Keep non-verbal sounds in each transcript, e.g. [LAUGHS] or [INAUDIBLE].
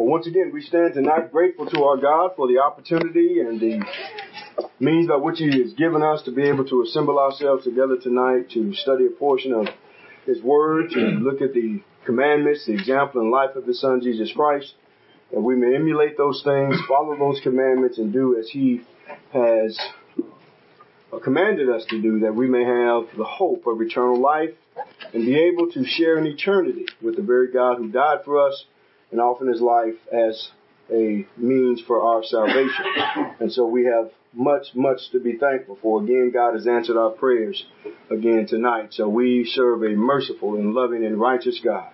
Well, once again, we stand tonight grateful to our God for the opportunity and the means by which He has given us to be able to assemble ourselves together tonight to study a portion of His Word, to look at the commandments, the example and life of His Son Jesus Christ, that we may emulate those things, follow those commandments, and do as He has commanded us to do, that we may have the hope of eternal life and be able to share in eternity with the very God who died for us and often his life as a means for our salvation. [COUGHS] And so we have much, much to be thankful for. Again, God has answered our prayers again tonight. So we serve a merciful and loving and righteous God.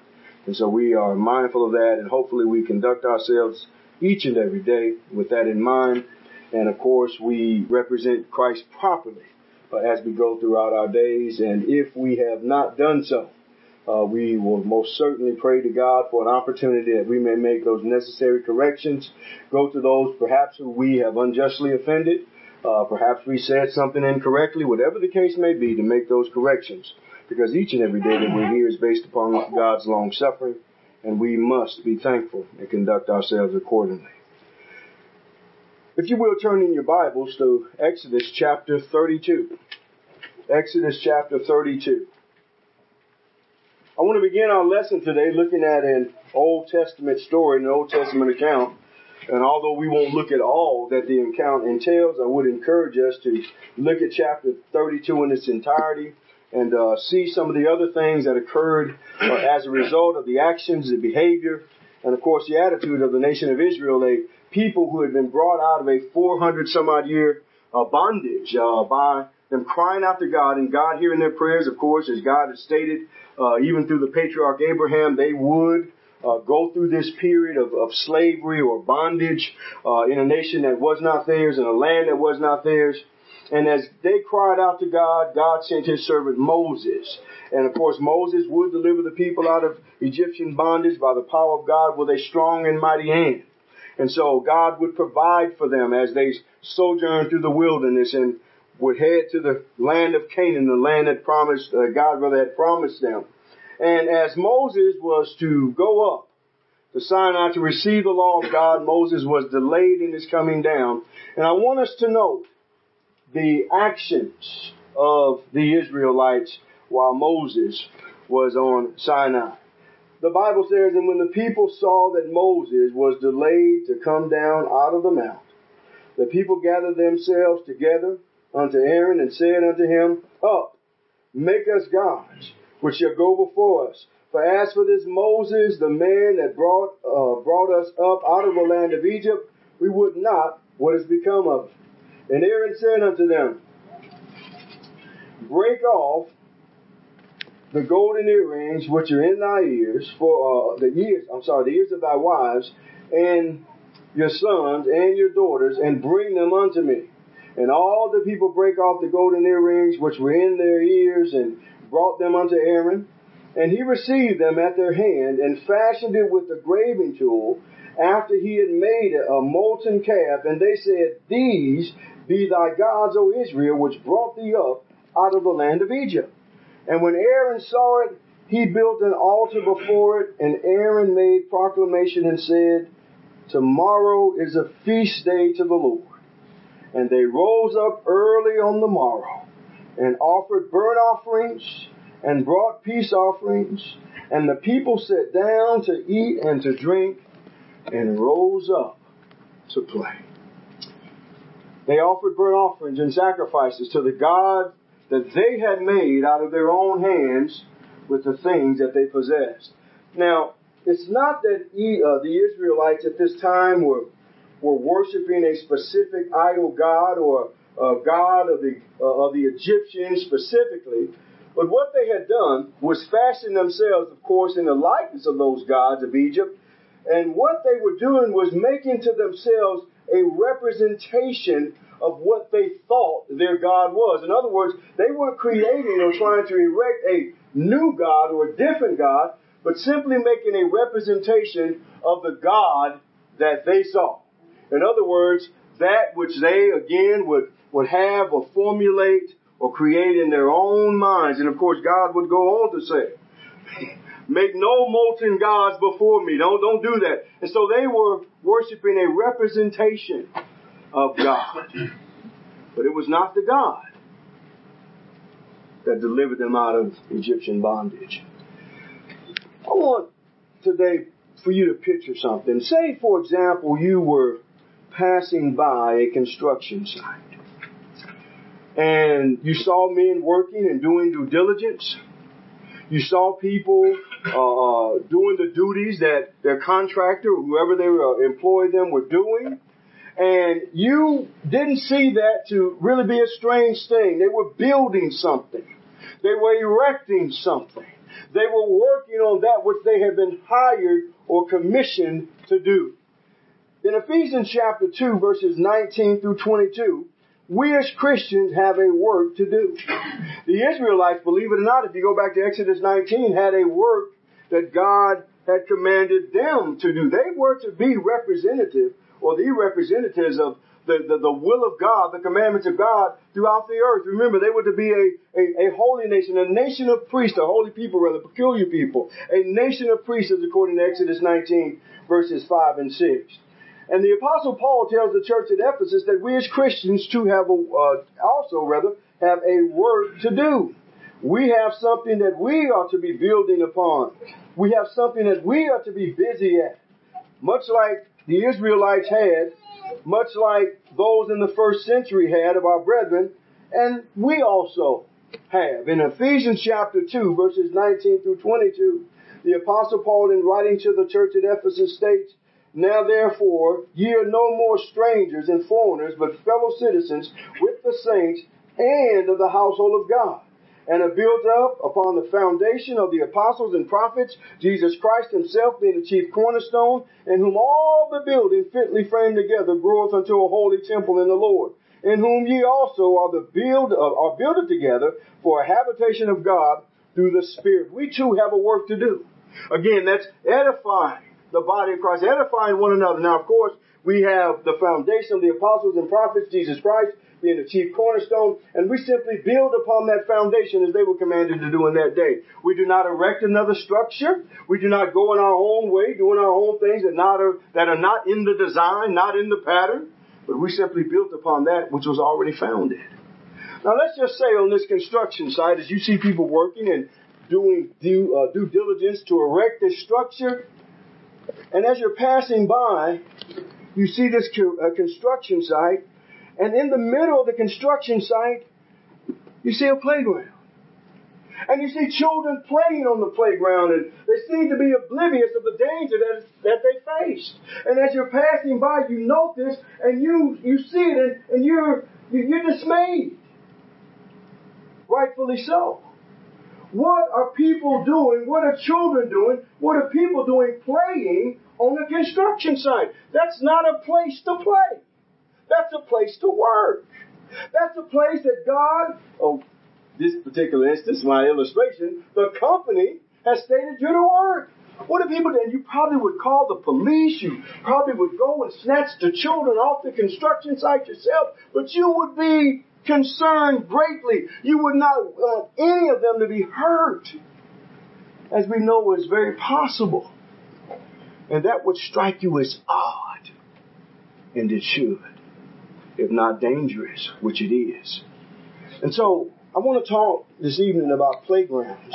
And so we are mindful of that and hopefully we conduct ourselves each and every day with that in mind. And of course, we represent Christ properly uh, as we go throughout our days. And if we have not done so, uh, we will most certainly pray to God for an opportunity that we may make those necessary corrections, go to those perhaps who we have unjustly offended, uh, perhaps we said something incorrectly, whatever the case may be, to make those corrections. Because each and every day that we're here is based upon God's long suffering, and we must be thankful and conduct ourselves accordingly. If you will turn in your Bibles to Exodus chapter 32. Exodus chapter 32. I want to begin our lesson today looking at an Old Testament story, an Old Testament account. And although we won't look at all that the account entails, I would encourage us to look at chapter 32 in its entirety and uh, see some of the other things that occurred uh, as a result of the actions, the behavior, and of course the attitude of the nation of Israel, a people who had been brought out of a 400 some odd year uh, bondage uh, by them crying out to God and God hearing their prayers, of course, as God has stated, uh, even through the patriarch Abraham, they would uh, go through this period of, of slavery or bondage uh, in a nation that was not theirs, in a land that was not theirs. And as they cried out to God, God sent his servant Moses. And of course, Moses would deliver the people out of Egyptian bondage by the power of God with a strong and mighty hand. And so God would provide for them as they sojourned through the wilderness and would head to the land of Canaan, the land that promised, uh, God rather had promised them. And as Moses was to go up to Sinai to receive the law of God, Moses was delayed in his coming down. And I want us to note the actions of the Israelites while Moses was on Sinai. The Bible says, and when the people saw that Moses was delayed to come down out of the mount, the people gathered themselves together unto Aaron and said unto him, Up, make us gods, which shall go before us. For as for this Moses, the man that brought uh, brought us up out of the land of Egypt, we would not what has become of him. And Aaron said unto them, Break off the golden earrings which are in thy ears, for uh, the ears, I'm sorry, the ears of thy wives, and your sons and your daughters, and bring them unto me. And all the people brake off the golden earrings which were in their ears and brought them unto Aaron. And he received them at their hand and fashioned it with a graving tool after he had made it a molten calf. And they said, These be thy gods, O Israel, which brought thee up out of the land of Egypt. And when Aaron saw it, he built an altar before it, and Aaron made proclamation and said, Tomorrow is a feast day to the Lord. And they rose up early on the morrow and offered burnt offerings and brought peace offerings. And the people sat down to eat and to drink and rose up to play. They offered burnt offerings and sacrifices to the God that they had made out of their own hands with the things that they possessed. Now, it's not that uh, the Israelites at this time were were worshiping a specific idol god or a god of the uh, of the Egyptians specifically. But what they had done was fashion themselves, of course, in the likeness of those gods of Egypt. And what they were doing was making to themselves a representation of what they thought their God was. In other words, they weren't creating or trying to erect a new God or a different God, but simply making a representation of the God that they saw. In other words, that which they again would, would have or formulate or create in their own minds. And of course, God would go on to say, Make no molten gods before me. Don't, don't do that. And so they were worshiping a representation of God. But it was not the God that delivered them out of Egyptian bondage. I want today for you to picture something. Say, for example, you were passing by a construction site and you saw men working and doing due diligence. You saw people uh, uh doing the duties that their contractor, whoever they were, uh, employed them, were doing. And you didn't see that to really be a strange thing. They were building something. They were erecting something. They were working on that which they had been hired or commissioned to do. In Ephesians chapter 2 verses 19 through 22, we as Christians have a work to do. The Israelites, believe it or not, if you go back to Exodus 19, had a work that God had commanded them to do. They were to be representative or the representatives of the, the, the, will of God, the commandments of God throughout the earth. Remember, they were to be a, a, a holy nation, a nation of priests, a holy people, rather, peculiar people, a nation of priests, according to Exodus 19, verses 5 and 6. And the apostle Paul tells the church at Ephesus that we as Christians too have a, uh, also rather have a work to do. We have something that we are to be building upon. We have something that we are to be busy at. Much like the Israelites had, much like those in the first century had of our brethren, and we also have. In Ephesians chapter 2, verses 19 through 22, the apostle Paul in writing to the church at Ephesus states, now therefore, ye are no more strangers and foreigners, but fellow citizens with the saints and of the household of God, and are built up upon the foundation of the apostles and prophets, Jesus Christ himself being the chief cornerstone, in whom all the building fitly framed together groweth unto a holy temple in the Lord, in whom ye also are the build uh, are builded together for a habitation of God through the Spirit. We too have a work to do. Again, that's edifying the body of Christ, edifying one another. Now, of course, we have the foundation of the apostles and prophets, Jesus Christ being the chief cornerstone, and we simply build upon that foundation as they were commanded to do in that day. We do not erect another structure. We do not go in our own way, doing our own things that, not are, that are not in the design, not in the pattern, but we simply built upon that which was already founded. Now let's just say on this construction site, as you see people working and doing due, uh, due diligence to erect this structure, and as you're passing by, you see this uh, construction site, and in the middle of the construction site, you see a playground. And you see children playing on the playground, and they seem to be oblivious of the danger that, that they face. And as you're passing by, you notice and you, you see it, and, and you're, you're dismayed. Rightfully so. What are people doing? What are children doing? What are people doing playing on the construction site? That's not a place to play. That's a place to work. That's a place that God, oh, this particular instance, my illustration, the company has stated you to work. What do people? And you probably would call the police. You probably would go and snatch the children off the construction site yourself. But you would be concerned greatly. You would not want any of them to be hurt, as we know is very possible. And that would strike you as odd, and it should, if not dangerous, which it is. And so, I want to talk this evening about playgrounds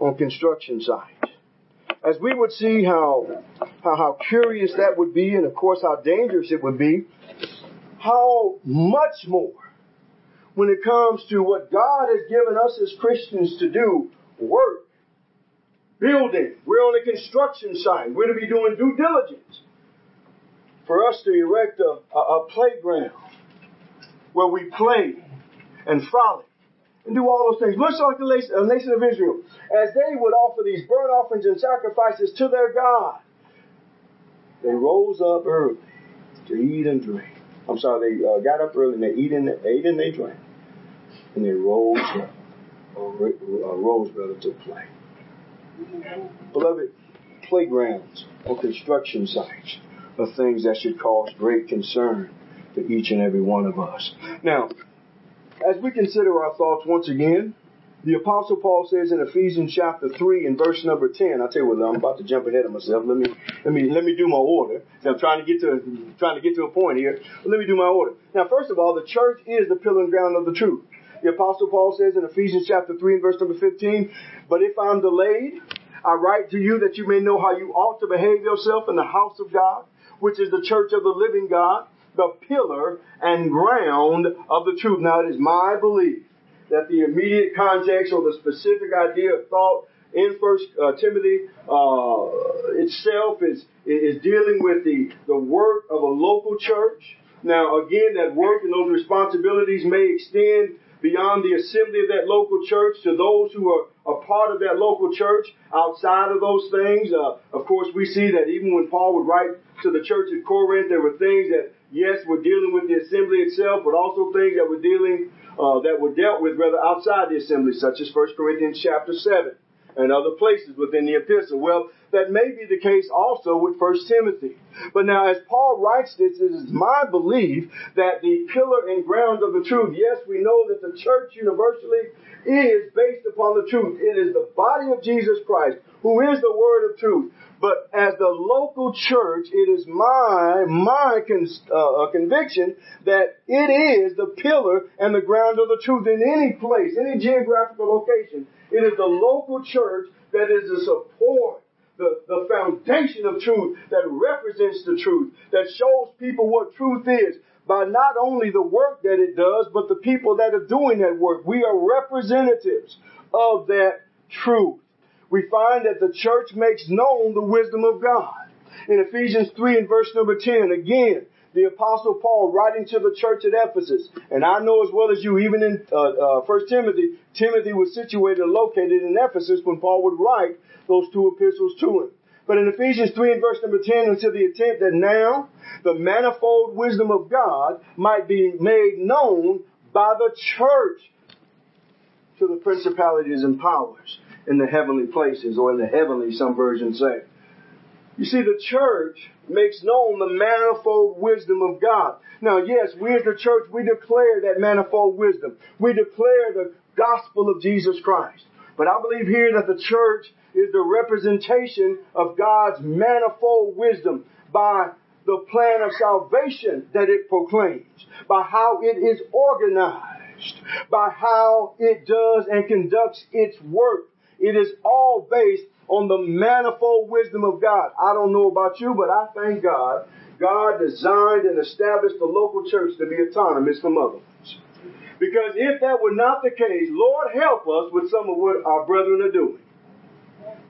on construction sites. As we would see how, how, how curious that would be, and of course how dangerous it would be, how much more when it comes to what God has given us as Christians to do, work, building. We're on a construction site. We're to be doing due diligence. For us to erect a, a, a playground where we play and frolic and do all those things. Much like the nation of Israel, as they would offer these burnt offerings and sacrifices to their God, they rose up early to eat and drink. I'm sorry, they uh, got up early and they eat and they ate and they drank and they rose uh, rose to play. Beloved, playgrounds or construction sites are things that should cause great concern to each and every one of us. Now, as we consider our thoughts once again The apostle Paul says in Ephesians chapter 3 and verse number 10, I tell you what, I'm about to jump ahead of myself. Let me, let me, let me do my order. I'm trying to get to, trying to get to a point here. Let me do my order. Now, first of all, the church is the pillar and ground of the truth. The apostle Paul says in Ephesians chapter 3 and verse number 15, but if I'm delayed, I write to you that you may know how you ought to behave yourself in the house of God, which is the church of the living God, the pillar and ground of the truth. Now, it is my belief that the immediate context or the specific idea of thought in First uh, Timothy uh, itself is is dealing with the the work of a local church. Now, again, that work and those responsibilities may extend beyond the assembly of that local church to those who are a part of that local church outside of those things. Uh, of course, we see that even when Paul would write to the church at Corinth, there were things that, yes, were dealing with the assembly itself, but also things that were dealing uh, that were dealt with rather outside the assembly, such as 1 Corinthians chapter 7 and other places within the epistle. Well, that may be the case also with 1 Timothy. But now, as Paul writes this, it is my belief that the pillar and ground of the truth, yes, we know that the church universally is based upon the truth. It is the body of Jesus Christ, who is the word of truth. But as the local church, it is my my con, uh, conviction that it is the pillar and the ground of the truth in any place, any geographical location. It is the local church that is the support, the, the foundation of truth that represents the truth, that shows people what truth is by not only the work that it does, but the people that are doing that work. We are representatives of that truth we find that the church makes known the wisdom of God. In Ephesians 3 and verse number 10, again, the apostle Paul writing to the church at Ephesus, and I know as well as you, even in uh, uh, 1 Timothy, Timothy was situated and located in Ephesus when Paul would write those two epistles to him. But in Ephesians 3 and verse number 10, until the intent that now the manifold wisdom of God might be made known by the church to the principalities and powers in the heavenly places, or in the heavenly, some versions say. You see, the church makes known the manifold wisdom of God. Now, yes, we as the church, we declare that manifold wisdom. We declare the gospel of Jesus Christ. But I believe here that the church is the representation of God's manifold wisdom by the plan of salvation that it proclaims, by how it is organized, by how it does and conducts its work it is all based on the manifold wisdom of God. I don't know about you, but I thank God. God designed and established the local church to be autonomous from others. Because if that were not the case, Lord help us with some of what our brethren are doing.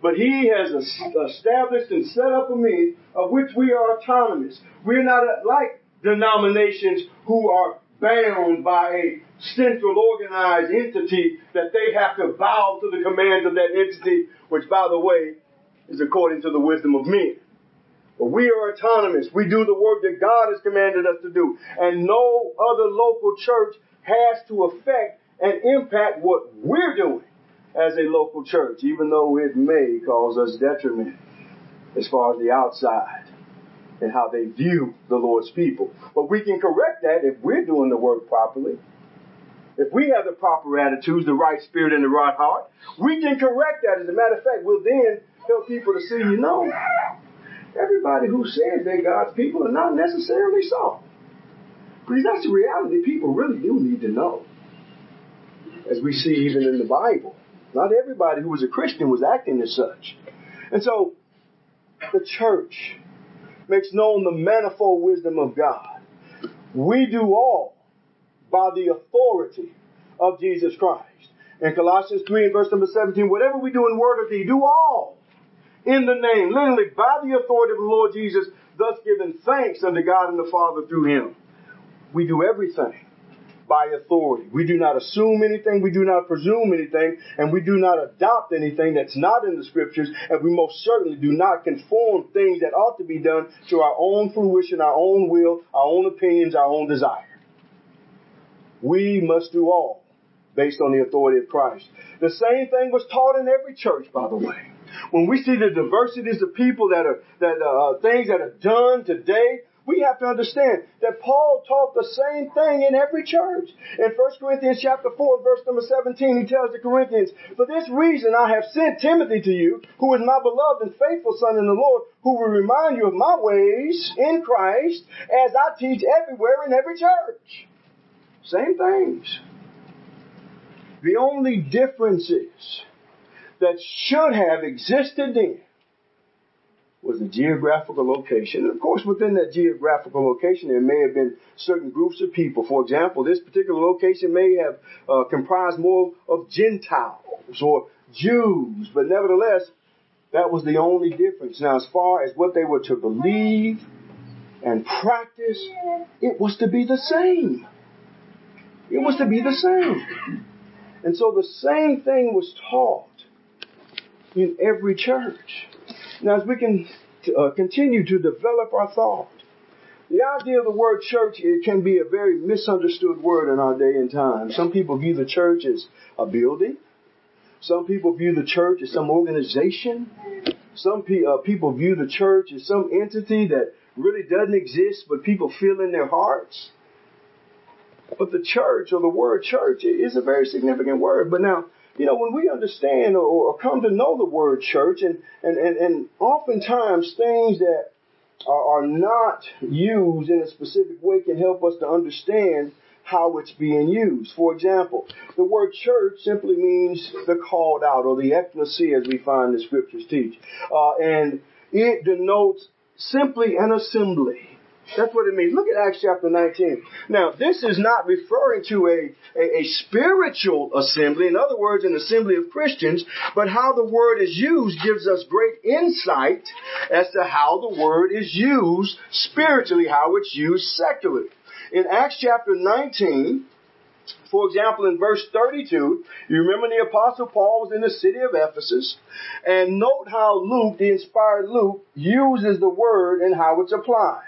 But He has established and set up a means of which we are autonomous. We're not like denominations who are bound by a central organized entity that they have to bow to the commands of that entity, which by the way is according to the wisdom of men. But we are autonomous. We do the work that God has commanded us to do. And no other local church has to affect and impact what we're doing as a local church, even though it may cause us detriment as far as the outside and how they view the Lord's people. But we can correct that if we're doing the work properly. If we have the proper attitudes, the right spirit, and the right heart, we can correct that. As a matter of fact, we'll then help people to see, you know, everybody who says they're God's people are not necessarily so. Because that's the reality people really do need to know. As we see even in the Bible. Not everybody who was a Christian was acting as such. And so, the church makes known the manifold wisdom of God. We do all by the authority of Jesus Christ. In Colossians 3 and verse number 17, whatever we do in word or deed, do all in the name, literally by the authority of the Lord Jesus, thus giving thanks unto God and the Father through him. We do everything by authority. We do not assume anything, we do not presume anything, and we do not adopt anything that's not in the scriptures, and we most certainly do not conform things that ought to be done to our own fruition, our own will, our own opinions, our own desire. We must do all based on the authority of Christ. The same thing was taught in every church, by the way. When we see the diversities of people that are, that uh, things that are done today, we have to understand that Paul taught the same thing in every church. In 1 Corinthians chapter 4, verse number 17, he tells the Corinthians, For this reason I have sent Timothy to you, who is my beloved and faithful son in the Lord, who will remind you of my ways in Christ as I teach everywhere in every church. Same things. The only difference is that should have existed then was a geographical location. And of course, within that geographical location, there may have been certain groups of people. For example, this particular location may have uh, comprised more of Gentiles or Jews, but nevertheless, that was the only difference. Now, as far as what they were to believe and practice, it was to be the same. It was to be the same. And so the same thing was taught in every church. Now, as we can uh, continue to develop our thought, the idea of the word church it can be a very misunderstood word in our day and time. Some people view the church as a building. Some people view the church as some organization. Some pe- uh, people view the church as some entity that really doesn't exist, but people feel in their hearts. But the church or the word church is a very significant word. But now, you know, when we understand or, come to know the word church and, and, and, and oftentimes things that are, are not used in a specific way can help us to understand how it's being used. For example, the word church simply means the called out or the ecclesia as we find the scriptures teach. Uh, and it denotes simply an assembly. That's what it means. Look at Acts chapter 19. Now, this is not referring to a, a, a, spiritual assembly, in other words, an assembly of Christians, but how the word is used gives us great insight as to how the word is used spiritually, how it's used secularly. In Acts chapter 19, for example, in verse 32, you remember the apostle Paul was in the city of Ephesus, and note how Luke, the inspired Luke, uses the word and how it's applied.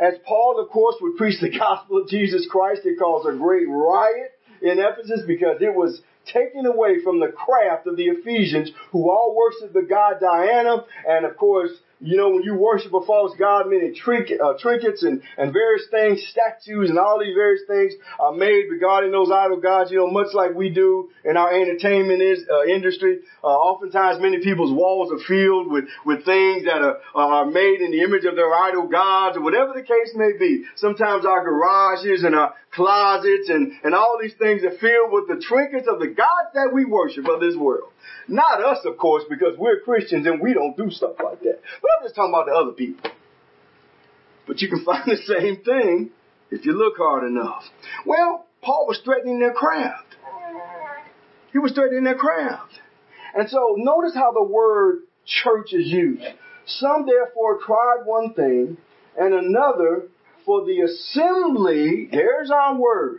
As Paul, of course, would preach the gospel of Jesus Christ, it caused a great riot in Ephesus because it was taken away from the craft of the Ephesians who all worshiped the god Diana. And of course you know, when you worship a false god, many trinket, uh, trinkets and, and various things, statues and all these various things are made regarding those idol gods, you know, much like we do in our entertainment is, uh, industry. Uh, oftentimes many people's walls are filled with, with things that are, are made in the image of their idol gods or whatever the case may be. Sometimes our garages and our closets and, and all these things are filled with the trinkets of the gods that we worship of this world. Not us, of course, because we're Christians and we don't do stuff like that. But I'm just talking about the other people. But you can [LAUGHS] find the same thing if you look hard enough. Well, Paul was threatening their craft. He was threatening their craft. And so notice how the word church is used. Some therefore tried one thing and another for the assembly, there's our word,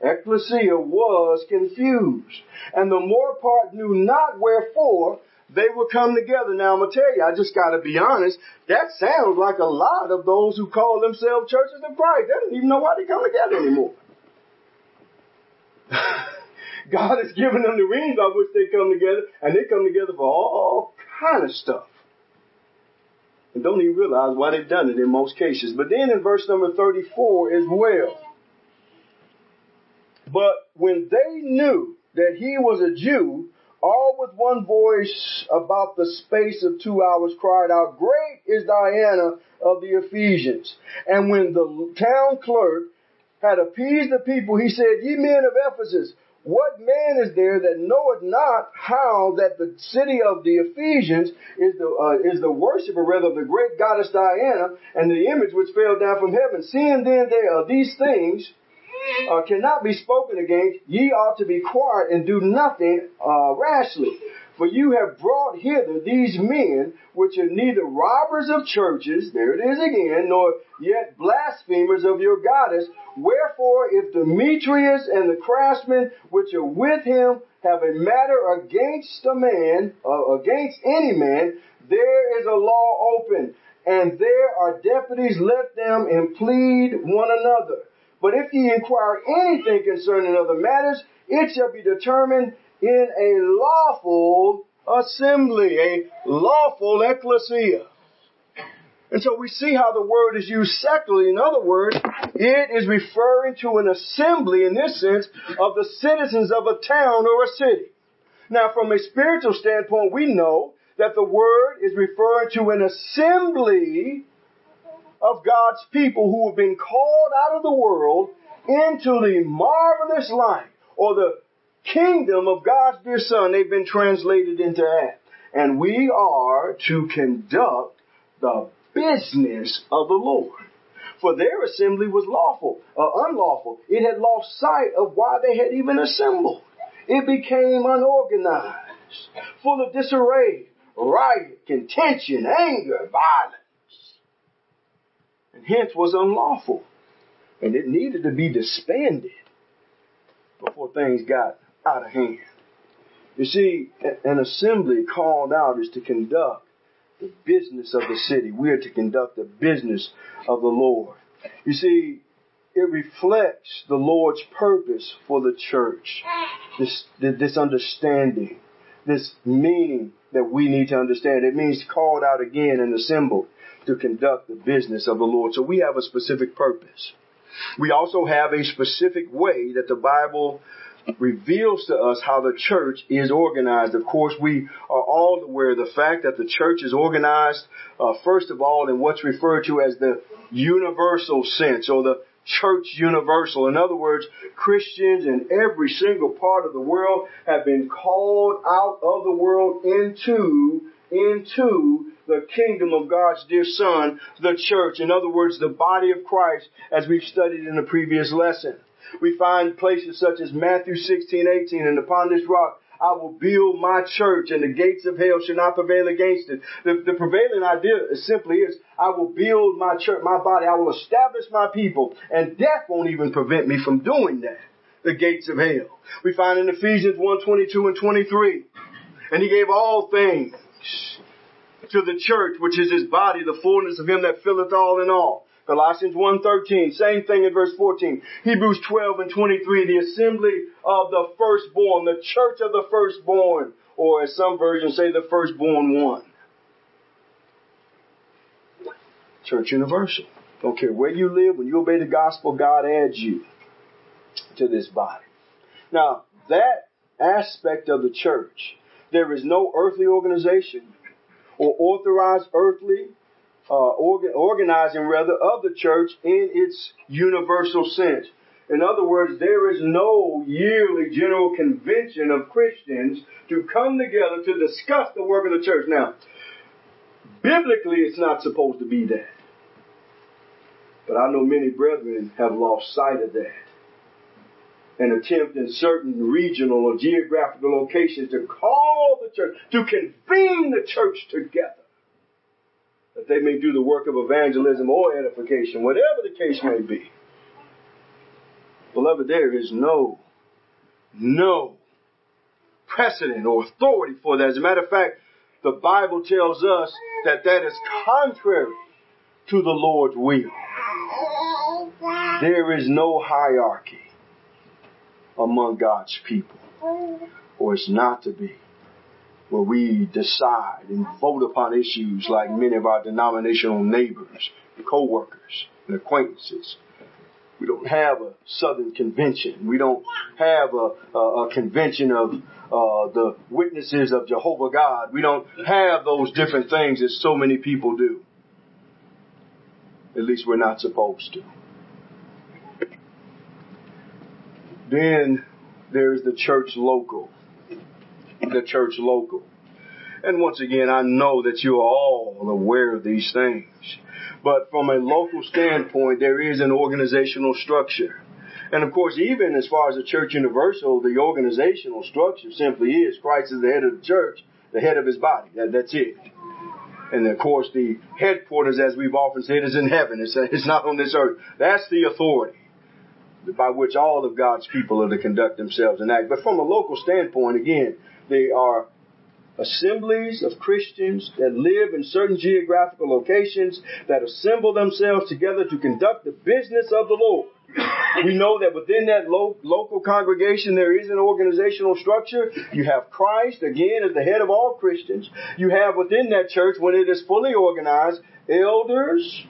ecclesia was confused. And the more part knew not wherefore they would come together. Now I'm gonna tell you, I just gotta be honest, that sounds like a lot of those who call themselves churches of Christ. They don't even know why they come together anymore. [LAUGHS] God has given them the means by which they come together, and they come together for all kind of stuff. And don't even realize why they've done it in most cases. But then in verse number 34 as well, but when they knew that he was a Jew, all with one voice about the space of two hours cried out, Great is Diana of the Ephesians. And when the town clerk had appeased the people, he said, Ye men of Ephesus, what man is there that knoweth not how that the city of the Ephesians is the uh, is the worshiper rather of the great goddess Diana and the image which fell down from heaven? Seeing then there are these things, uh, cannot be spoken against, ye ought to be quiet and do nothing uh, rashly. For you have brought hither these men, which are neither robbers of churches, there it is again, nor yet blasphemers of your goddess. Wherefore, if Demetrius and the craftsmen which are with him have a matter against a man, uh, against any man, there is a law open, and there are deputies, let them and plead one another. But if ye inquire anything concerning other matters, it shall be determined in a lawful assembly, a lawful ecclesia. And so we see how the word is used secularly. In other words, it is referring to an assembly in this sense of the citizens of a town or a city. Now from a spiritual standpoint, we know that the word is referring to an assembly of God's people who have been called out of the world into the marvelous light or the kingdom of God's dear son. They've been translated into that. And we are to conduct the business of the Lord. For their assembly was lawful, uh, unlawful. It had lost sight of why they had even assembled. It became unorganized, full of disarray, riot, contention, anger, violence. And hence was unlawful. And it needed to be disbanded before things got out of hand. You see, an assembly called out is to conduct the business of the city. We are to conduct the business of the Lord. You see, it reflects the Lord's purpose for the church. This, this understanding, this meaning that we need to understand. It means called out again and assembled to conduct the business of the Lord. So we have a specific purpose. We also have a specific way that the Bible reveals to us how the church is organized. Of course, we are all aware of the fact that the church is organized, uh, first of all, in what's referred to as the universal sense or the church universal. In other words, Christians in every single part of the world have been called out of the world into, into the kingdom of God's dear son, the church. In other words, the body of Christ as we've studied in the previous lesson. We find places such as Matthew 16, 18, and upon this rock I will build my church and the gates of hell shall not prevail against it. The, the prevailing idea simply is I will build my church, my body. I will establish my people and death won't even prevent me from doing that. The gates of hell. We find in Ephesians 1, 22 and 23. And he gave all things to the church, which is his body, the fullness of him that filleth all in all. Colossians 1.13, same thing in verse 14. Hebrews 12 and 23, the assembly of the firstborn, the church of the firstborn, or as some versions say, the firstborn one. Church universal. Don't care where you live, when you obey the gospel, God adds you to this body. Now, that aspect of the church, there is no earthly organization or authorized earthly uh, organ, organizing rather of the church in its universal sense. In other words, there is no yearly general convention of Christians to come together to discuss the work of the church. Now, biblically, it's not supposed to be that. But I know many brethren have lost sight of that and attempt in certain regional or geographical locations to call the church, to convene the church together that they may do the work of evangelism or edification, whatever the case may be. Beloved, there is no, no precedent or authority for that. As a matter of fact, the Bible tells us that that is contrary to the Lord's will. There is no hierarchy among God's people, or it's not to be where we decide and vote upon issues like many of our denominational neighbors, co-workers, and acquaintances. We don't have a Southern convention. We don't have a, a, a convention of uh, the witnesses of Jehovah God. We don't have those different things that so many people do. At least we're not supposed to. Then there's the church local the church local. And once again, I know that you are all aware of these things. But from a local standpoint, there is an organizational structure. And of course, even as far as the church universal, the organizational structure simply is Christ is the head of the church, the head of his body. That, that's it. And of course, the headquarters, as we've often said, is in heaven. It's, it's not on this earth. That's the authority by which all of God's people are to conduct themselves and act. But from a local standpoint, again, they are assemblies of Christians that live in certain geographical locations that assemble themselves together to conduct the business of the Lord. We know that within that lo- local congregation there is an organizational structure. You have Christ, again, as the head of all Christians. You have within that church, when it is fully organized, elders,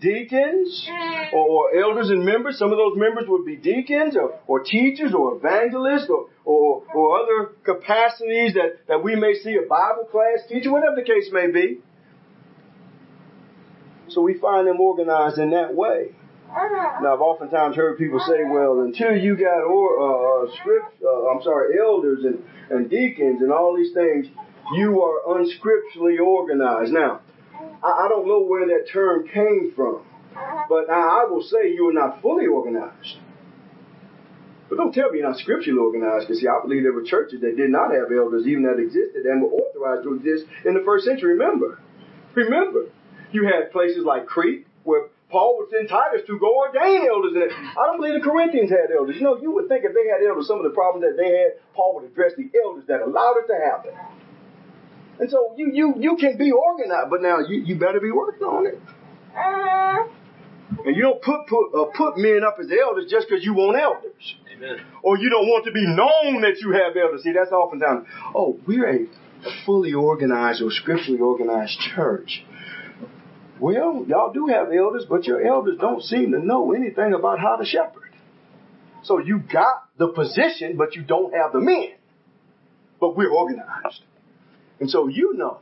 deacons, or, or elders and members. Some of those members would be deacons or, or teachers or evangelists or, or, or other capacities that, that we may see a Bible class teacher, whatever the case may be. So we find them organized in that way. Now, I've oftentimes heard people say, well, until you got or, uh, script, uh, I'm sorry, elders and, and deacons and all these things, you are unscripturally organized. Now, I, I don't know where that term came from, uh-huh. but I, I will say you are not fully organized. But don't tell me you're not scripturally organized, because see, I believe there were churches that did not have elders even that existed and were authorized to exist in the first century. Remember, remember, you had places like Crete where Paul would send Titus to go ordain elders. And I don't believe the Corinthians had elders. You know, you would think if they had elders, some of the problems that they had, Paul would address the elders that allowed it to happen. And so you you you can be organized, but now you, you better be working on it. And you don't put put uh, put men up as elders just because you want elders. Amen. Or you don't want to be known that you have elders. See, that's oftentimes, oh, we're a fully organized or scripturally organized church. Well, y'all do have elders, but your elders don't seem to know anything about how to shepherd. So you got the position, but you don't have the men. But we're organized. And so you know.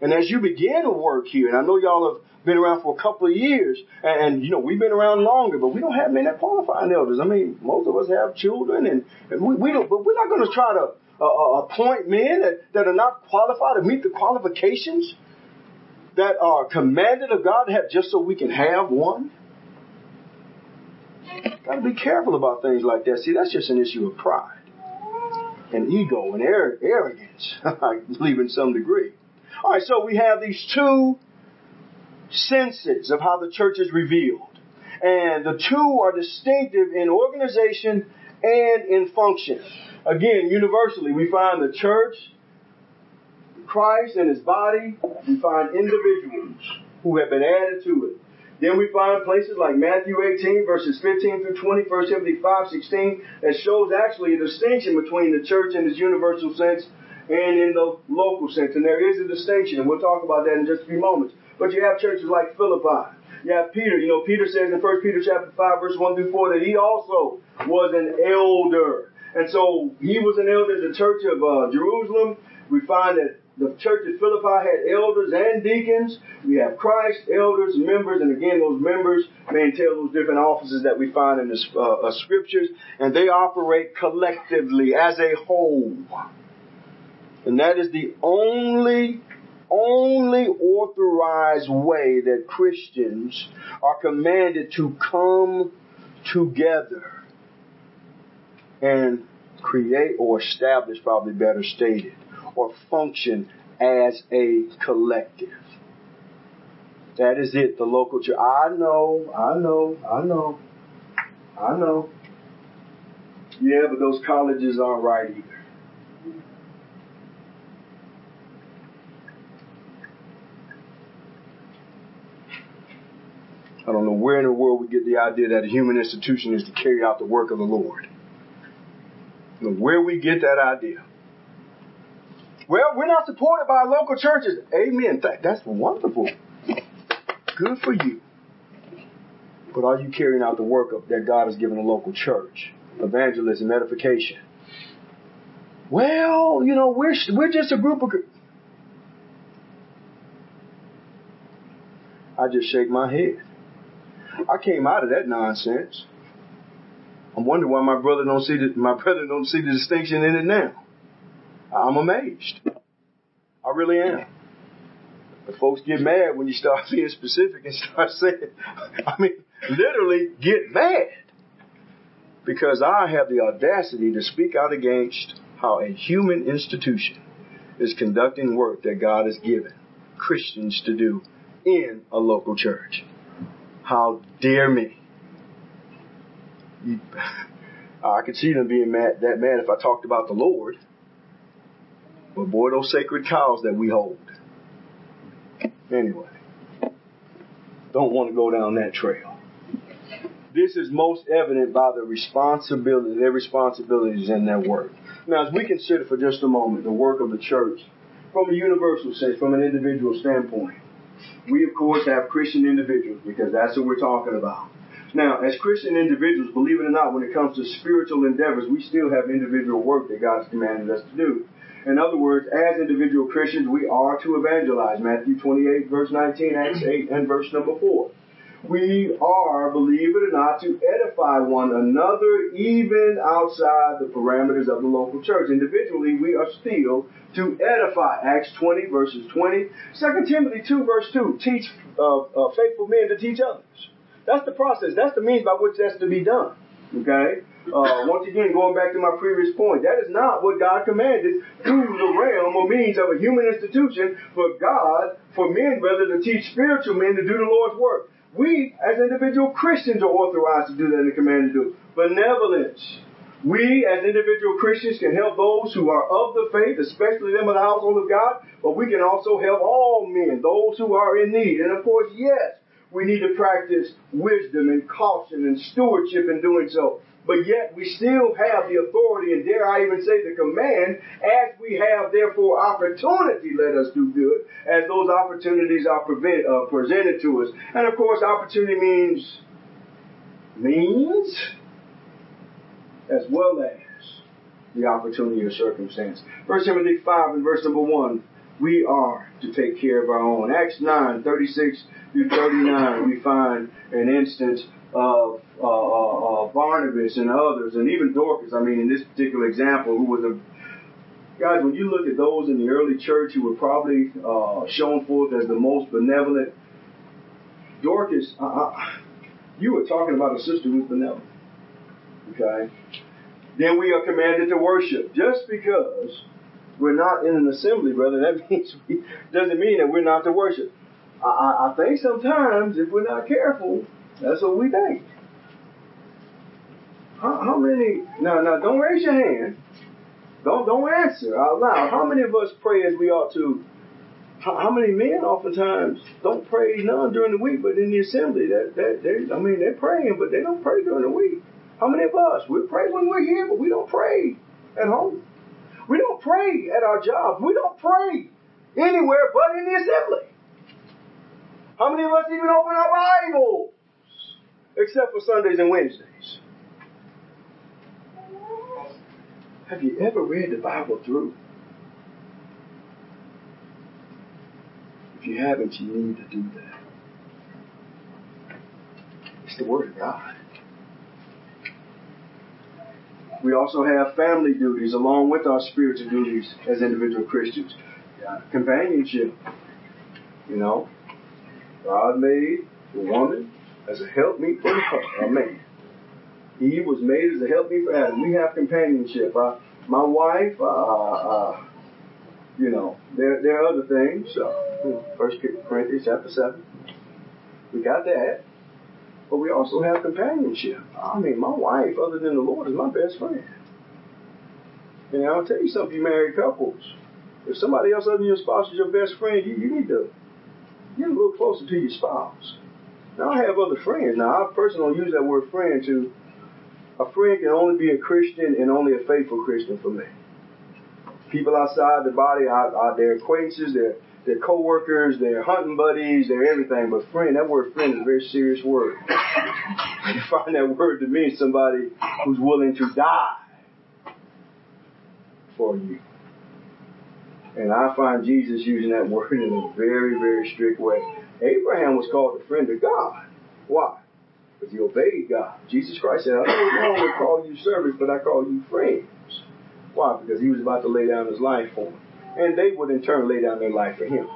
And as you begin to work here, and I know y'all have been around for a couple of years, and, and you know, we've been around longer, but we don't have many that qualifying elders. I mean, most of us have children, and, and we, we don't, but we're not going to try to uh, uh, appoint men that, that are not qualified to meet the qualifications that are commanded of God to have just so we can have one? Got to be careful about things like that. See, that's just an issue of pride and ego and arrogance, [LAUGHS] I believe in some degree. All right, so we have these two senses of how the church is revealed. And the two are distinctive in organization and in function. Again, universally, we find the church Christ and his body, we find individuals who have been added to it. Then we find places like Matthew 18 verses 15 through 20, 1 Timothy 5, 16, that shows actually a distinction between the church in its universal sense and in the local sense. And there is a distinction, and we'll talk about that in just a few moments. But you have churches like Philippi. You have Peter. You know, Peter says in 1 Peter chapter 5, verse 1 through 4, that he also was an elder. And so he was an elder in the church of uh, Jerusalem. We find that the church at Philippi had elders and deacons. We have Christ, elders, members, and again, those members may entail those different offices that we find in the uh, uh, scriptures, and they operate collectively as a whole. And that is the only, only authorized way that Christians are commanded to come together and create or establish, probably better stated, or function as a collective. That is it, the local church. I know, I know, I know, I know. Yeah, but those colleges aren't right either. I don't know where in the world we get the idea that a human institution is to carry out the work of the Lord. Where we get that idea. Well, we're not supported by local churches. Amen. That's wonderful. Good for you. But are you carrying out the work of, that God has given a local church? Evangelism, edification. Well, you know, we're, we're just a group of. I just shake my head. I came out of that nonsense. I'm wondering why my brother don't see the, my brother don't see the distinction in it now. I'm amazed. I really am. But folks get mad when you start [LAUGHS] being specific and start saying, I mean, literally get mad. Because I have the audacity to speak out against how a human institution is conducting work that God has given Christians to do in a local church. How dare me? [LAUGHS] I could see them being mad, that mad if I talked about the Lord. Boy, those sacred cows that we hold. Anyway, don't want to go down that trail. this is most evident by the responsibility, their responsibilities in their work. Now, as we consider for just a moment the work of the church from a universal sense, from an individual standpoint, we of course have Christian individuals because that's what we're talking about. Now, as Christian individuals, believe it or not, when it comes to spiritual endeavors, we still have individual work that God's commanded us to do. In other words, as individual Christians, we are to evangelize. Matthew 28, verse 19, Acts 8, and verse number 4. We are, believe it or not, to edify one another even outside the parameters of the local church. Individually, we are still to edify. Acts 20, verses 20. 2 Timothy 2, verse 2. Teach uh, uh, faithful men to teach others. That's the process. That's the means by which that's to be done. Okay? Uh, once again, going back to my previous point, that is not what God commanded through the realm or means of a human institution for God, for men rather to teach spiritual men to do the Lord's work. We, as individual Christians, are authorized to do that and commanded to do. Benevolence. We, as individual Christians, can help those who are of the faith, especially them of the household of God, but we can also help all men, those who are in need. And of course, yes, we need to practice wisdom and caution and stewardship in doing so. But yet we still have the authority and dare I even say the command, as we have therefore opportunity, let us do good, as those opportunities are prevent, uh, presented to us. And of course opportunity means, means, as well as the opportunity or circumstance. 1 Timothy 5 and verse number 1, we are to take care of our own. Acts 9, 36 through 39, we find an instance of uh, uh, uh, Barnabas and others, and even Dorcas. I mean, in this particular example, who was a guys. When you look at those in the early church who were probably uh, shown forth as the most benevolent, Dorcas, you were talking about a sister who's benevolent. Okay. Then we are commanded to worship. Just because we're not in an assembly, brother, that [LAUGHS] means we, doesn't mean that we're not to worship. I, I think sometimes if we're not careful, that's what we think. How, how many? Now, now, don't raise your hand. Don't don't answer out loud. How many of us pray as we ought to? How, how many men oftentimes don't pray none during the week, but in the assembly, that that they, I mean, they're praying, but they don't pray during the week. How many of us we pray when we're here, but we don't pray at home? We don't pray at our jobs. We don't pray anywhere but in the assembly. How many of us even open our Bibles? Except for Sundays and Wednesdays. Have you ever read the Bible through? If you haven't, you need to do that. It's the Word of God. We also have family duties along with our spiritual duties as individual Christians. Companionship. You know, God made the woman as a helpmeet for a man. Eve was made as a helpmeet for Adam. We have companionship. Uh, my wife, uh, uh, you know, there there are other things. Uh, First Corinthians chapter seven. We got that. But we also have companionship. I mean, my wife, other than the Lord, is my best friend. And I'll tell you something, you married couples. If somebody else other than your spouse is your best friend, you, you need to get a little closer to your spouse. Now, I have other friends. Now, I personally don't use that word friend to. A friend can only be a Christian and only a faithful Christian for me. People outside the body are, are their acquaintances, their their co-workers, their hunting buddies, their everything. But friend, that word friend is a very serious word. [LAUGHS] You find that word to mean somebody who's willing to die for you. And I find Jesus using that word in a very, very strict way. Abraham was called a friend of God. Why? Because he obeyed God. Jesus Christ said, I don't longer call you servants, but I call you friends. Why? Because he was about to lay down his life for them. And they would in turn lay down their life for him.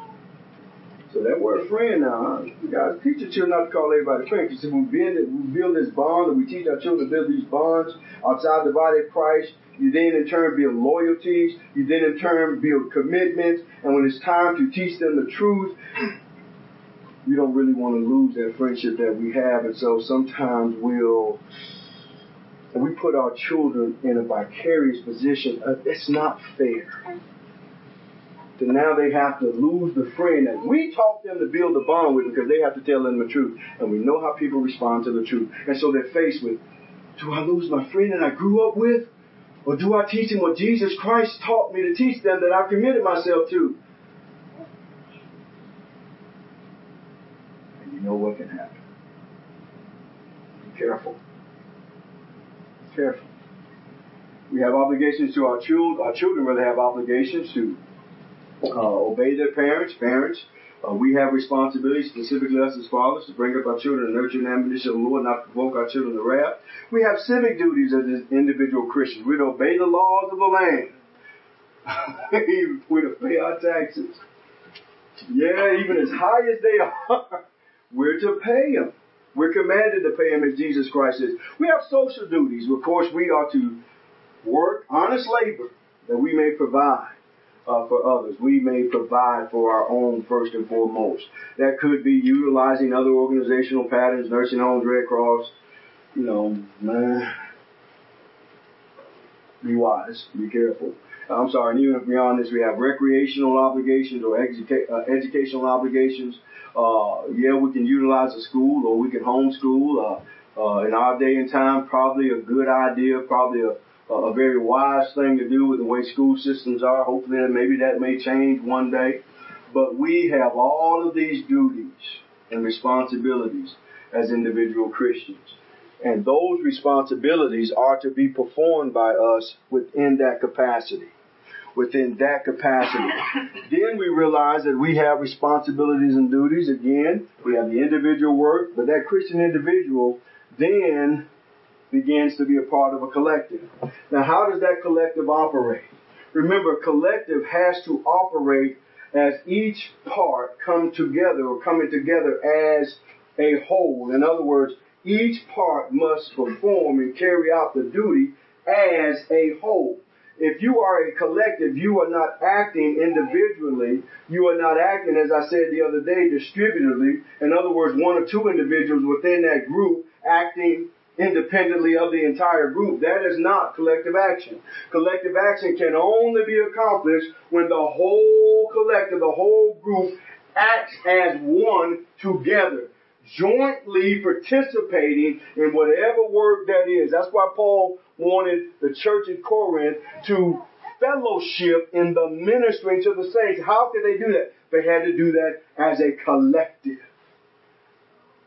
So that word friend now, guys teach your children not to call everybody friend. Because we build, we build this bond, and we teach our children to build these bonds outside the body of Christ. You then in turn build loyalties. You then in turn build commitments. And when it's time to teach them the truth, we don't really want to lose that friendship that we have. And so sometimes we'll, we put our children in a vicarious position. Uh, it's not fair to now they have to lose the friend that we taught them to build a bond with because they have to tell them the truth. And we know how people respond to the truth. And so they're faced with, do I lose my friend that I grew up with? Or do I teach them what Jesus Christ taught me to teach them that I committed myself to? Know what can happen. Be careful. Be careful. We have obligations to our children. Our children really have obligations to uh, obey their parents. Parents, uh, we have responsibilities, specifically us as fathers, to bring up our children and nurture and admonition of the Lord, not provoke our children to wrath. We have civic duties as individual Christians. We're to obey the laws of the land. [LAUGHS] We're to pay our taxes. Yeah, even as high as they are, we're to pay them. We're commanded to pay them as Jesus Christ is. We have social duties. Of course, we are to work, honest labor, that we may provide uh, for others. We may provide for our own first and foremost. That could be utilizing other organizational patterns, nursing homes, Red Cross. You know, man, be wise, be careful. I'm sorry, and even beyond this, we have recreational obligations or educa- uh, educational obligations. Uh, yeah, we can utilize a school or we can homeschool. Uh, uh, in our day and time, probably a good idea, probably a a very wise thing to do with the way school systems are. Hopefully, maybe that may change one day. But we have all of these duties and responsibilities as individual Christians. And those responsibilities are to be performed by us within that capacity. Within that capacity. then we realize that we have responsibilities and duties. Again, we have the individual work, but that Christian individual then begins to be a part of a collective. Now, how does that collective operate? Remember, collective has to operate as each part come together or coming together as a whole. In other words, each part must perform and carry out the duty as a whole. If you are a collective, you are not acting individually. You are not acting, as I said the other day, distributively. In other words, one or two individuals within that group acting independently of the entire group. That is not collective action. Collective action can only be accomplished when the whole collective, the whole group acts as one together, jointly participating in whatever work that is. That's why Paul wanted the church at Corinth to fellowship in the ministering to the saints. How could they do that? They had to do that as a collective